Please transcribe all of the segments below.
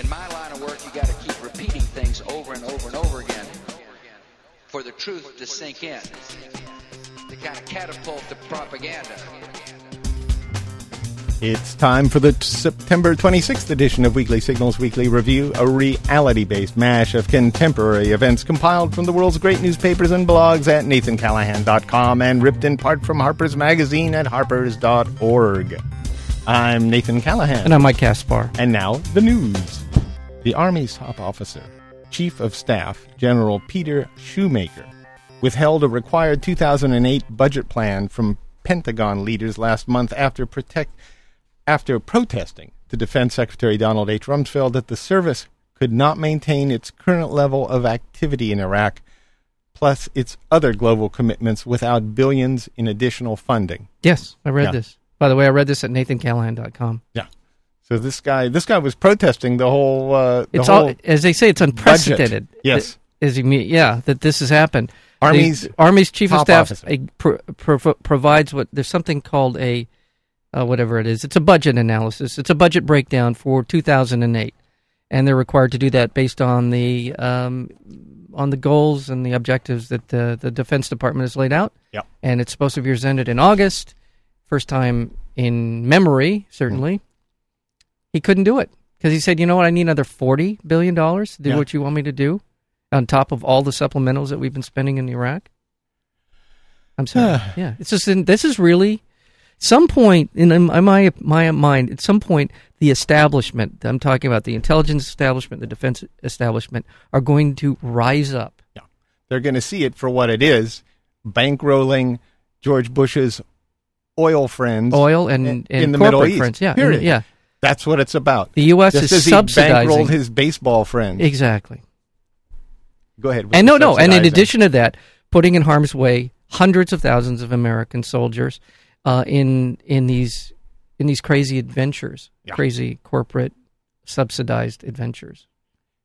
In my line of work, you got to keep repeating things over and over and over again for the truth to sink in. To kind of catapult the propaganda. It's time for the t- September 26th edition of Weekly Signals Weekly Review, a reality based mash of contemporary events compiled from the world's great newspapers and blogs at nathancallahan.com and ripped in part from Harper's Magazine at harpers.org. I'm Nathan Callahan. And I'm Mike Caspar. And now, the news. The Army's top officer, Chief of Staff General Peter Schoomaker, withheld a required 2008 budget plan from Pentagon leaders last month after protect after protesting to Defense Secretary Donald H. Rumsfeld that the service could not maintain its current level of activity in Iraq, plus its other global commitments without billions in additional funding. Yes, I read Yeah. this. By the way, I read this at nathancallahan.com. Yeah. So this guy, this guy was protesting the whole. Uh, the It's whole all, as they say, it's unprecedented. Yes. As you mean, yeah, that this has happened. Army's the, Army's chief of staff a, pro, pro, provides what there's something called a uh, whatever it is. It's a budget analysis. It's a budget breakdown for 2008, and they're required to do that based on the um, on the goals and the objectives that the the Defense Department has laid out. Yep. And it's supposed to be presented in August. First time in memory, certainly. He couldn't do it because he said, "You know what? I need another forty billion dollars to do Yeah. what you want me to do, on top of all the supplementals that we've been spending in Iraq." I'm sorry. yeah, it's just this is really some point in, my my mind. At some point, the establishment I'm talking about, the intelligence establishment, the defense establishment, are going to rise up. Yeah. They're going to see it for what it is bankrolling George Bush's oil friends. Oil and, in, and in the Middle East. friends, yeah, Period. and- yeah. That's what it's about. The U.S. Just is as He bankrolled his baseball friends. exactly. Go ahead. And no, no, and in addition to that, putting in harm's way hundreds of thousands of American soldiers uh, in in these in these crazy adventures, Yeah. crazy corporate subsidized adventures.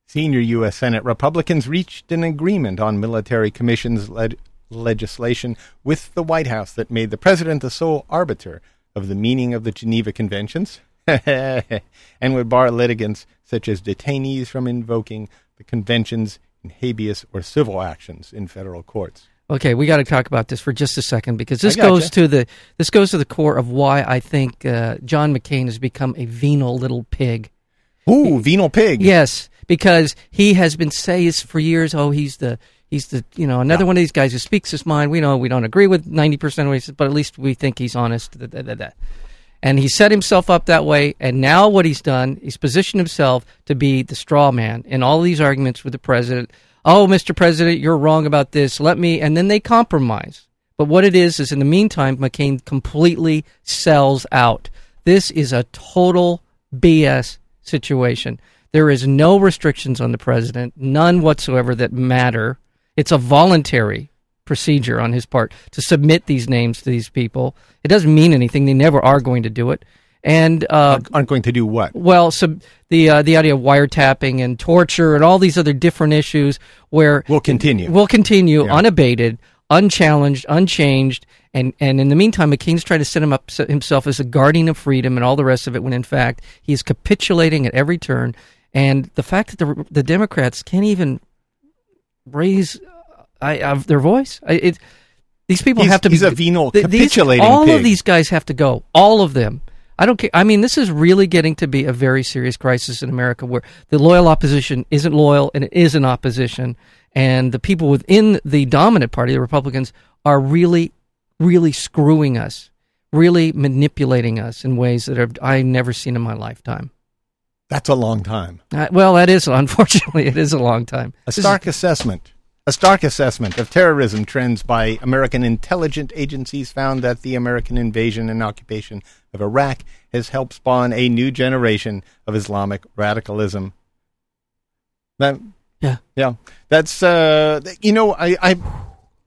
Senior U.S. Senate Republicans reached an agreement on military commissions led legislation with the White House that made the president the sole arbiter of the meaning of the Geneva Conventions and would bar litigants such as detainees from invoking the conventions in habeas or civil actions in federal courts. Okay, we got to talk about this for just a second because this gotcha. goes to the this goes to the core of why I think uh, John McCain has become a venal little pig. Ooh, venal pig. Yes, because he has been saying for years, oh, he's the he's the you know another Yeah. one of these guys who speaks his mind. We know we don't agree with ninety percent of what he says, but at least we think he's honest. Da, da, da. And he set himself up that way, and now what he's done, he's positioned himself to be the straw man in all these arguments with the president. Oh, Mr. President, you're wrong about this. Let me, and then they compromise. But what it is is, in the meantime, McCain completely sells out. This is a total BS situation. There is no restrictions on the president, none whatsoever that matter. It's a voluntary procedure on his part to submit these names to these people. It doesn't mean anything. They never are going to do it. And uh, Aren't- going to do what? well, so the uh, the idea of wiretapping and torture and all these other different issues where we'll continue. we'll continue Yeah. unabated, unchallenged, unchanged, and and in the meantime, McCain's trying to set him up himself as a guardian of freedom and all the rest of it. When in fact, he is capitulating at every turn. And the fact that the the Democrats can't even raise I, their voice, I, it, these people He's- have to he's be a venal th- these- capitulating all pig. of these guys have to go. All of them. I don't care. I mean, this is really getting to be a very serious crisis in America where the loyal opposition isn't loyal and it is an opposition. And the people within the dominant party, the Republicans, are really, really screwing us, really manipulating us in ways that I've never seen in my lifetime. That's a long time. Uh, well, that is, unfortunately, it is a long time. A is- stark assessment. A stark assessment of terrorism trends by American intelligence agencies found that the American invasion and occupation of Iraq has helped spawn a new generation of Islamic radicalism. That, Yeah. yeah, that's uh, you know, I, I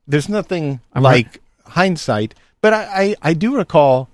there's nothing I'm like hindsight, but I, I, I do recall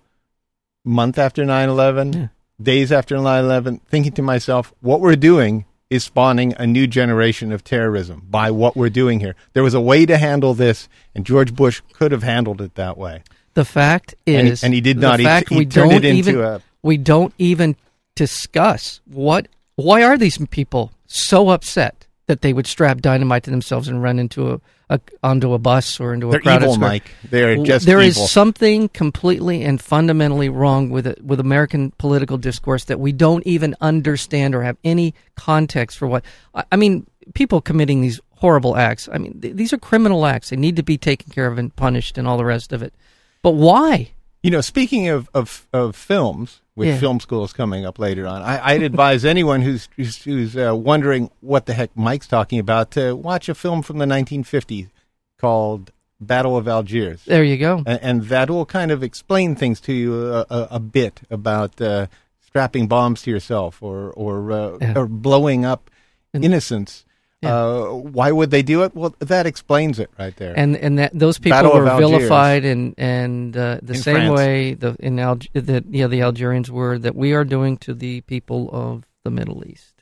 month after 9-11, Yeah. days after 9-11, thinking to myself, what we're doing is spawning a new generation of terrorism by what we're doing here. There was a way to handle this, and George Bush could have handled it that way. The fact And he- is, and he did not. He- fact he we turned don't it into even a- we don't even discuss what Why are these people so upset that they would strap dynamite to themselves and run into a, a onto a bus or into a They're crowded evil, square? Mike. They're just There is evil. something completely and fundamentally wrong with it, with American political discourse that we don't even understand or have any context for what. I, I mean, people committing these horrible acts. I mean, th- these are criminal acts. They need to be taken care of and punished and all the rest of it. But why? You know, speaking of of, of films, with Yeah. film schools coming up later on, I, I'd advise anyone who's who's, who's uh, wondering what the heck Mike's talking about to watch a film from the 1950s called Battle of Algiers, There you go. and, and that will kind of explain things to you a, a, a bit about uh, strapping bombs to yourself or or uh, Yeah. or blowing up And- innocence. Yeah. Uh, why would they do it? Well, that explains it right there. and and that those people Battle were vilified and and uh, the In same France. way the in Alg- that yeah the Algerians were that we are doing to the people of the Middle East.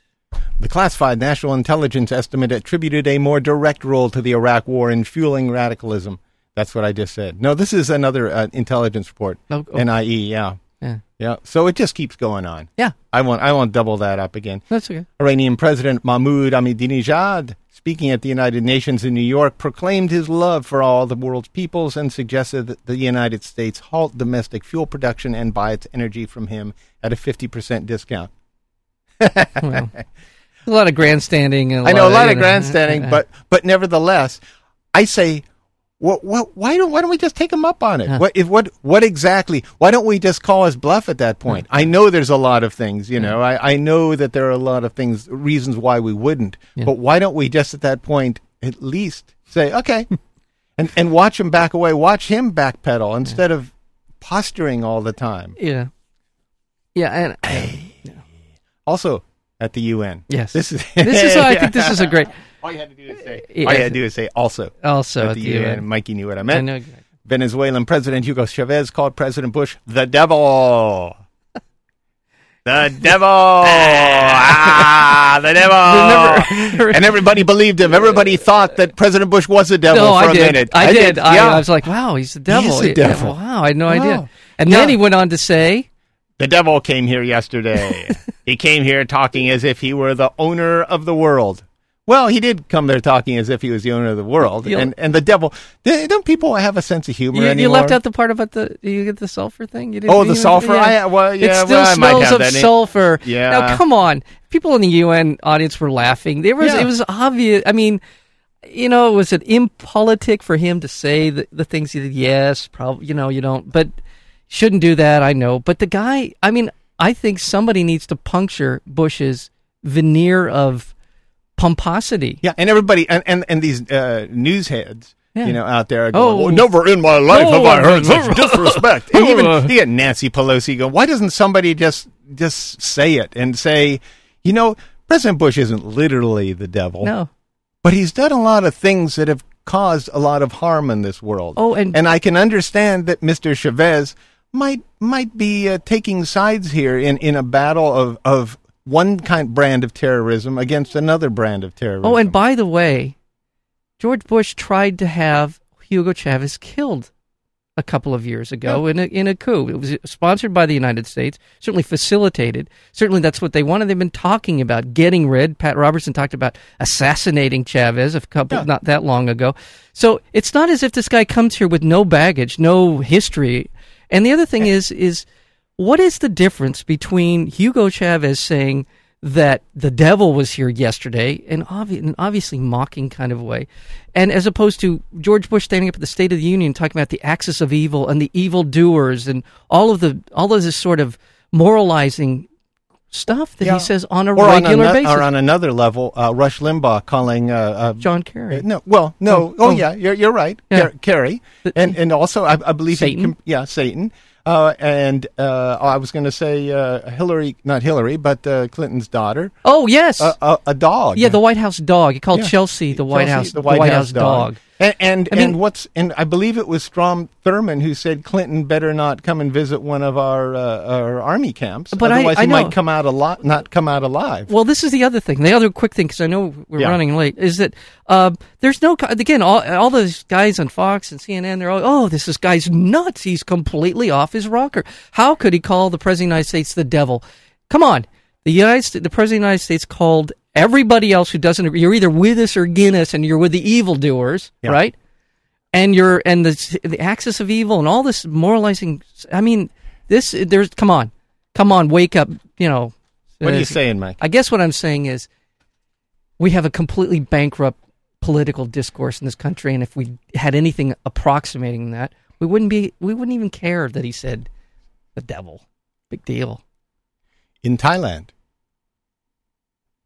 The classified national intelligence estimate attributed a more direct role to the Iraq War in fueling radicalism. That's what I just said. No, this is another uh, intelligence report. Oh, oh. NIE, yeah. Yeah, Yeah. So it just keeps going on. yeah, I won't I won't double that up again. that's okay. Iranian President Mahmoud Ahmadinejad, speaking at the United Nations in New York, proclaimed his love for all the world's peoples and suggested that the United States halt domestic fuel production and buy its energy from him at a 50% discount. Well, a lot of grandstanding. And I know a lot you of grandstanding, but but nevertheless, I say, what, what, why don't why don't we just take him up on it? Huh. What if what what exactly? Why don't we just call his bluff at that point? I know there's a lot of things, you know. I, I know that there are a lot of things, reasons why we wouldn't. Yeah. But why don't we just at that point at least say, okay, and and watch him back away, watch him backpedal instead of posturing all the time. yeah, yeah, and Also at the UN. yes, This is this is. I think this is a great. All you had to do is say. Yeah. All you had to do is say also. Also, at the the UN. UN. Mikey knew what I I meant. know. exactly. Venezuelan President Hugo Chavez called President Bush the devil. The devil! ah, the devil! Remember- and everybody believed him. Everybody thought that President Bush was the devil No, for I a did. minute. I, did. I, yeah. I was like, wow, he's the devil. the Yeah, devil. wow, I had no Wow. idea. And Yeah. then he went on to say, the devil came here yesterday. he came here talking as if he were the owner of the world. Well, he did come there talking as if he was the owner of the world. And and the devil. Don't people have a sense of humor you, you left out the part about the you get the sulfur thing. You didn't, Oh, the sulfur? I- uh, well, yeah, it still well, I might smells have of sulfur. Yeah. Now, come on, people in the UN audience were laughing. There was Yeah. it was obvious. I mean, you know, was it impolitic for him to say the, the things he did? Yes, probably. You know, you don't, but shouldn't do that. I know, but the guy. I mean, I think somebody needs to puncture Bush's veneer of pomposity. Yeah, and everybody and and, and these uh, news heads, Yeah. you know, out there are Oh. going, well, never in my life have Oh, I heard uh, such disrespect. And even you get Nancy Pelosi going, why doesn't somebody just just say it and say, you know, President Bush isn't literally the devil, No. but he's done a lot of things that have caused a lot of harm in this world. Oh, and- and I can understand that Mr. Chavez might might be uh, taking sides here in, in a battle of of one kind brand of terrorism against another brand of terrorism. Oh, and by the way, George Bush tried to have Hugo Chavez killed a couple of years ago in a in a coup. It was sponsored by the United States, certainly facilitated. Certainly, that's what they wanted. They've been talking about getting rid. Pat Robertson talked about assassinating Chavez a couple Yeah. not that long ago. So it's not as if this guy comes here with no baggage, no history. And the other thing is is what is the difference between Hugo Chavez saying that the devil was here yesterday in, obvi- in an obviously mocking kind of way, and as opposed to George Bush standing up at the State of the Union talking about the axis of evil and the evil doers and all of the all of this sort of moralizing stuff that Yeah. he says on a or on, regular basis. or on another level, uh, Rush Limbaugh calling uh, uh, John Kerry. no, well, no, Oh, oh, oh. yeah, you're you're right, Yeah. Kerry, and and also I, I believe he Satan. com- yeah, Satan, uh, and uh, I was going to say uh, Hillary, not Hillary, but uh, Clinton's daughter, Oh yes, a, a, a dog, yeah, the White House dog. He called Yeah. Chelsea the White Chelsea, House the White, House, dog. And and, I mean- and what's and I believe it was Strom Thurmond who said Clinton better not come and visit one of our uh, our army camps, But I- otherwise I he know. might come out a lot, not come out alive. Well, this is the other thing. The other quick thing, because I know we're Yeah. running late, is that uh, there's no again all all those guys on Fox and CNN. They're all oh, this is guy's nuts. He's completely off his rocker. How could he call the president of the United States the devil? Come on. The United States, the president of the United States called everybody else who doesn't agree. You're either with us or against us, and you're with the evildoers, Yeah. right? And you're and the the axis of evil and all this moralizing. I mean, this there's come on, come on, wake up. You know, What are Uh, you saying, Mike? I guess what I'm saying is we have a completely bankrupt political discourse in this country, and if we had anything approximating that, we wouldn't be we wouldn't even care that he said the devil. Big deal. In Thailand,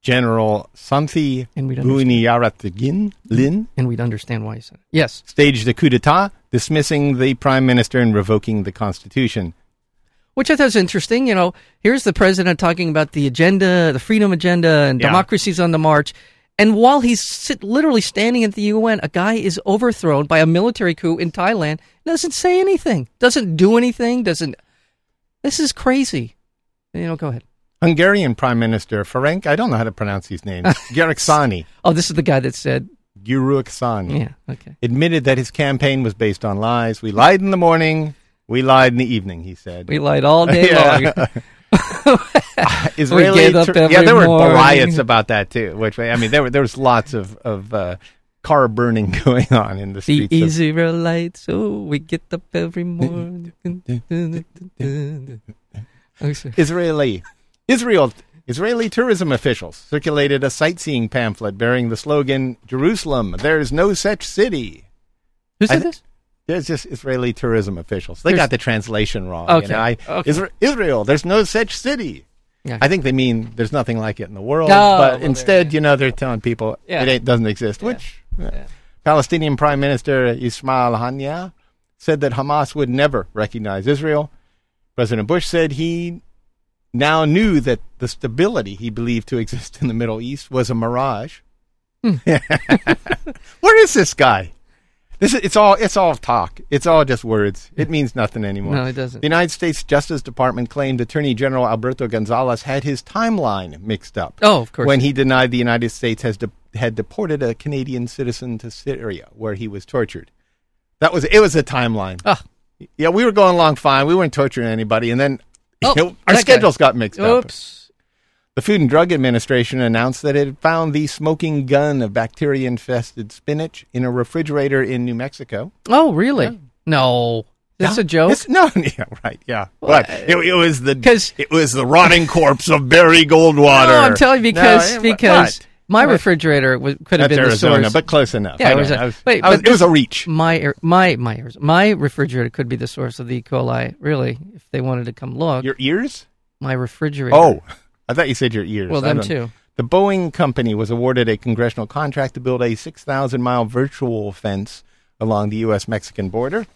General Santhi understand. Lin And we'd understand why he said it. Yes. staged a coup d'etat, dismissing the prime minister and revoking the constitution. Which I thought was interesting. You know, here's the president talking about the agenda, the freedom agenda, and Yeah. democracy's on the march. And while he's sit, literally standing at the UN, a guy is overthrown by a military coup in Thailand. Doesn't say anything. Doesn't do anything. Doesn't. This is crazy. You know, go ahead. Hungarian Prime Minister Ferenc, I don't know how to pronounce these names, Gereksani, Oh, this is the guy that said, Guruksani, yeah, okay. admitted that his campaign was based on lies. We lied in the morning, we lied in the evening, he said. We lied all day long. Israeli get up every yeah, there were morning. riots about that too. Which I mean, there were there was lots of of uh, car burning going on in the The streets. of- Israelites, oh, we get up every morning. Oh. Israeli Israel Israeli tourism officials circulated a sightseeing pamphlet bearing the slogan "Jerusalem, there's no such city." Who said thi- this? There's just Israeli tourism officials. They There's- got the translation wrong. Okay, You know, I, okay. Isra- Israel, there's no such city. Yeah. I think they mean there's nothing like it in the world. Oh, but well, instead, you know, they're telling people Yeah. it ain't, doesn't exist. Yeah. Which uh. Palestinian Prime Minister Ismail Haniyeh said that Hamas would never recognize Israel. President Bush said he now knew that the stability he believed to exist in the Middle East was a mirage. Hmm. Where is this guy? This is, it's all it's all talk. It's all just words. It means nothing anymore. No, it doesn't. The United States Justice Department claimed Attorney General Alberto Gonzales had his timeline mixed up Oh, of course. when he denied the United States has de- had deported a Canadian citizen to Syria where he was tortured. That was it was a timeline. Ah. Yeah, we were going along fine. We weren't torturing anybody, and then Oh, our that guy. schedules got mixed up. Oops. The Food and Drug Administration announced that it had found the smoking gun of bacteria-infested spinach in a refrigerator in New Mexico. Oh, really? No. That's Yeah. a joke? It's- no, yeah, right, yeah. But it, it was the it was the rotting corpse of Barry Goldwater. No, I'm telling you because No, eh, because what? My What? refrigerator was, could have That's been Arizona, the source. but close enough. Yeah, I it was a- I was- wait, I was- it was a reach. my my my Arizona- my refrigerator could be the source of the E. coli. Really, if they wanted to come look, Your ears? my refrigerator. Oh, I thought you said your ears. well, them too. The Boeing company was awarded a congressional contract to build a 6,000 mile virtual fence along the U.S. Mexican border.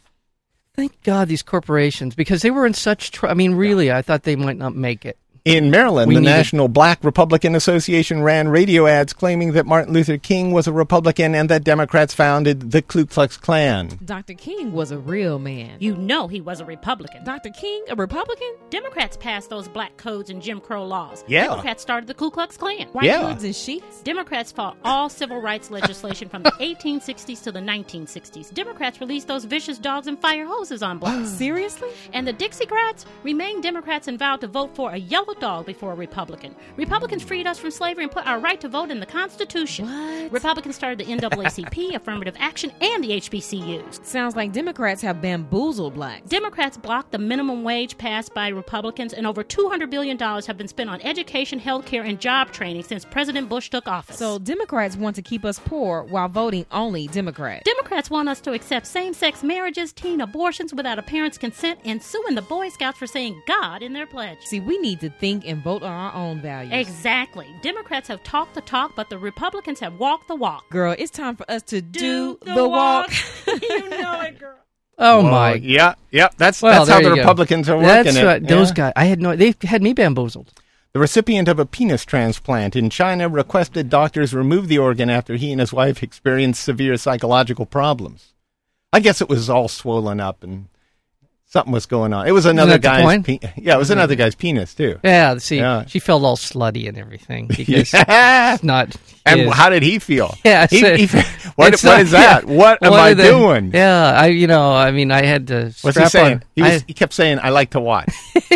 Thank God these corporations because they were in such. Tr- I mean, really, I thought they might not make it. In Maryland, We the needed- National Black Republican Association ran radio ads claiming that Martin Luther King was a Republican and that Democrats founded the Ku Klux Klan. Dr. King was a real man. You know he was a Republican. Dr. King, a Republican? Democrats passed those black codes and Jim Crow laws. Yeah. Democrats started the Ku Klux Klan. White Yeah. hoods and sheets? Democrats fought all civil rights legislation from the 1860s to the 1960s. Democrats released those vicious dogs and fire hoses on blacks. Seriously? And the Dixiecrats remained Democrats and vowed to vote for a yellow dog before a Republican. Republicans freed us from slavery and put our right to vote in the Constitution. What? Republicans started the NAACP, Affirmative Action, and the HBCUs. Sounds like Democrats have bamboozled blacks. Democrats blocked the minimum wage passed by Republicans, and over $200 billion have been spent on education, health care, and job training since President Bush took office. So Democrats want to keep us poor while voting only Democrats. Democrats want us to accept same sex marriages, teen abortions without a parent's consent, and suing the Boy Scouts for saying God in their pledge. See, we need to think and vote on our own values. Exactly. Democrats have talked the talk, but the Republicans have walked the walk. Girl, it's time for us to do, the, walk. you know it, girl. Oh Well, my! Yeah, yeah. That's Well, that's how the you go. Republicans are working That's it. right. Those Yeah. guys. I had no. They had me bamboozled. The recipient of a penis transplant in China requested doctors remove the organ after he and his wife experienced severe psychological problems. I guess it was all swollen up and something was going on. It was another guy's pe- yeah, it was another guy's penis too. Yeah. See, Yeah. she felt all slutty and everything because Yeah. it's not. And his. how did he feel? Yeah, He- so- he- what, it's what not- is that? yeah. What am I are doing? Yeah, I you know I mean I had to What's strap he saying? on. He, was, I- he kept saying, "I like to watch,"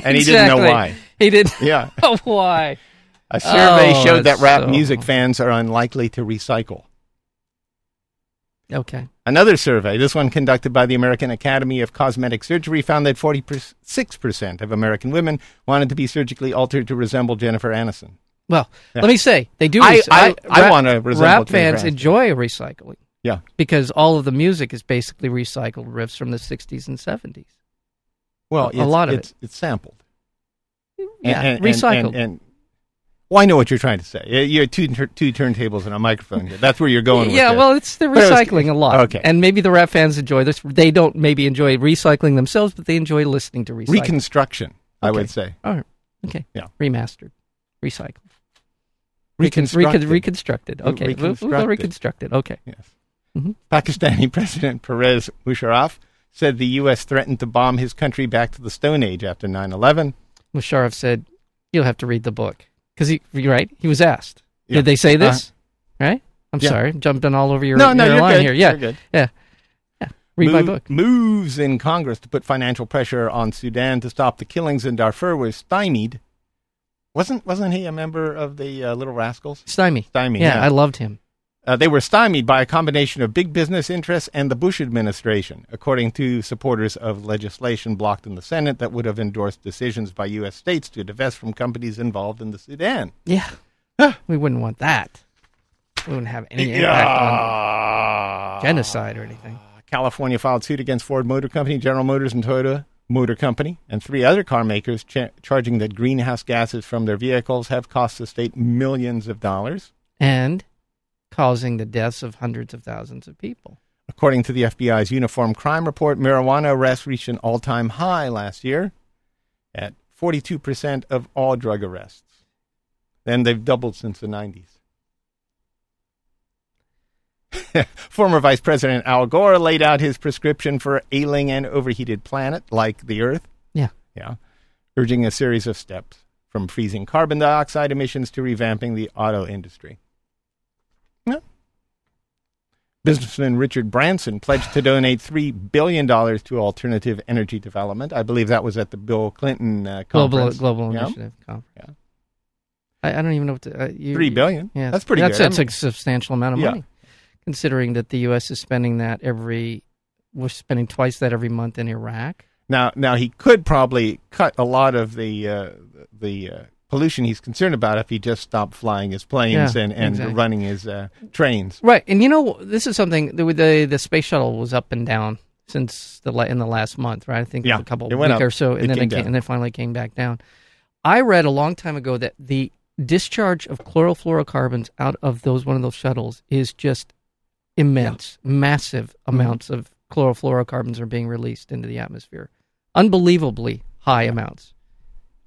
and he didn't know Exactly. why. He didn't. Yeah. Oh, why? A survey Oh, showed that that's rap so- music fans are unlikely to recycle. Okay. Another survey, this one conducted by the American Academy of Cosmetic Surgery, found that 46% of American women wanted to be surgically altered to resemble Jennifer Aniston. Well, Yeah. let me say they do. I- rec- I- I rap- wanna resemble rap fans Aniston. enjoy recycling Yeah. because all of the music is basically recycled riffs from the '60s and '70s. Well, A it's, lot of it's, it's sampled. Yeah, and, and- recycled. And, well, I know what you're trying to say. You- have two, two turntables and a microphone here. That's where you're going with yeah, well, it's they're But it was- recycling a lot. Okay. and maybe the rap fans enjoy this. They don't maybe enjoy recycling themselves, but they enjoy listening to recycling. Reconstruction, I would say. All right. Okay. Yeah. Remastered, recycled, Reconstructed. recon- reconstructed. Okay. We'll- We'll Reconstructed. reconstructed. Okay. Yes. Mhm. Pakistani President Pervez Musharraf said the U.S. threatened to bomb his country back to the Stone Age after 9 11. Musharraf said, "You'll have to read the book because he you're right. He was asked. Yeah. Did they say this? right? I'm Yeah. sorry, I'm jumping all over your, No, no, your line good. here. Yeah, good. yeah, yeah. Read my book. Moves in Congress to put financial pressure on Sudan to stop the killings in Darfur was stymied. Wasn't wasn't he a member of the uh, Little Rascals? Stymie. Stymied. yeah, yeah. I loved him. Uh, they were stymied by a combination of big business interests and the Bush administration, according to supporters of legislation blocked in the Senate that would have endorsed decisions by U.S. states to divest from companies involved in the Sudan. Yeah, we wouldn't want that. We wouldn't have any impact on genocide or anything. California filed suit against Ford Motor Company, General Motors, and Toyota Motor Company, and three other car makers, cha- charging that greenhouse gases from their vehicles have cost the state millions of dollars. and causing the deaths of hundreds of thousands of people. According to the FBI's Uniform Crime Report, marijuana arrests reached an all time high last year at 42% of all drug arrests. Then they've doubled since the 90s. Former Vice President Al Gore laid out his prescription for ailing and overheated planet like the Earth. Yeah. Yeah. Urging a series of steps from freezing carbon dioxide emissions to revamping the auto industry. Yeah. Businessman Richard Branson pledged to donate $3 billion to alternative energy development. I believe that was at the Bill Clinton uh, Global conference. Global Yeah. Initiative Conference. Yeah. I, I don't even know what to. Uh, you, Three billion? Yeah, That's pretty that's, good. That's I a substantial amount of Yeah. money, considering that the U.S. is spending that every. We're spending twice that every month in Iraq. Now, now he could probably cut a lot of the uh, the uh, pollution he's concerned about if he just stopped flying his planes Yeah, and, and exactly. running his uh, trains. Right, and you know this is something the the, the space shuttle was up and down since the in the last month, right? I think Yeah, a couple it week up. or so, and It then it came, and then finally came back down. I read a long time ago that the discharge of chlorofluorocarbons out of those one of those shuttles is just immense, massive Mm-hmm. amounts of chlorofluorocarbons are being released into the atmosphere, unbelievably high amounts,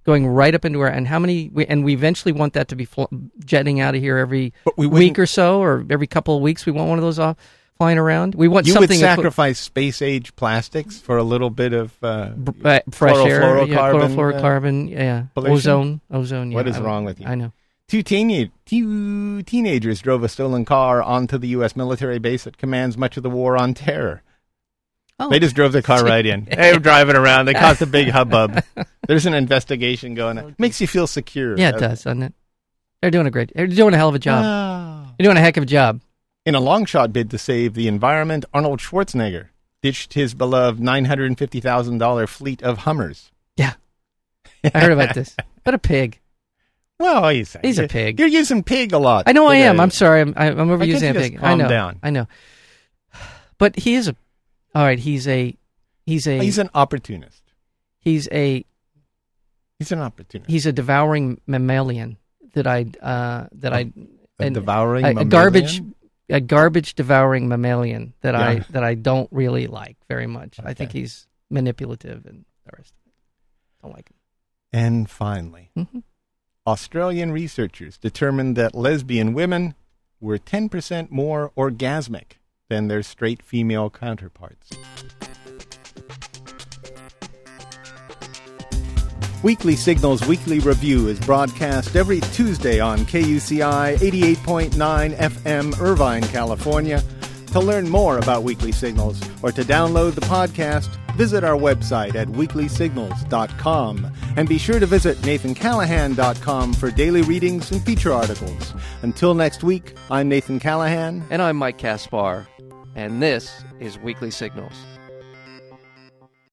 going right up into our. And how many? We, and we eventually want that to be fl- jetting out of here every we week or so, or every couple of weeks. We want one of those off flying around. We want You would something equi- sacrifice space age plastics for a little bit of uh, uh, fresh air, yeah, chlorofluorocarbon, chlorofluorocarbon, yeah, pollution? ozone, ozone. Yeah, What is I- wrong with you? I know. Two, teen- two teenagers drove a stolen car onto the U.S. military base that commands much of the war on terror. Oh. They just drove the car right in. They were driving around. They caused a big hubbub. There's an investigation going on. Makes you feel secure. Yeah, it does, doesn't it? They're doing a great. They're doing a hell of a job. Ah. They're doing a heck of a job. In a long shot bid to save the environment, Arnold Schwarzenegger ditched his beloved $950,000 fleet of Hummers. Yeah, I heard about this. But a pig. Well, he's, He's a pig. You're using pig a lot. I know I am. I'm sorry. I'm, I'm overusing you a just pig. I know. down? I know. But he is a. All right. He's a. He's a. He's an opportunist. he's a. He's an opportunist. He's a devouring mammalian that I. Uh, that I. a and- devouring a, a garbage a garbage devouring mammalian that I that I don't really like very much. I think he's manipulative and the rest of it. Don't like him. And finally, him. Mhm. Australian researchers determined that lesbian women were 10% more orgasmic than their straight female counterparts. Weekly Signals Weekly Review is broadcast every Tuesday on KUCI 88.9 FM, Irvine, California. To learn more about Weekly Signals or to download the podcast, visit our website at weeklysignals.com. And be sure to visit nathancallahan.com for daily readings and feature articles. Until next week, I'm Nathan Callahan. And I'm Mike Caspar, and this is Weekly Signals.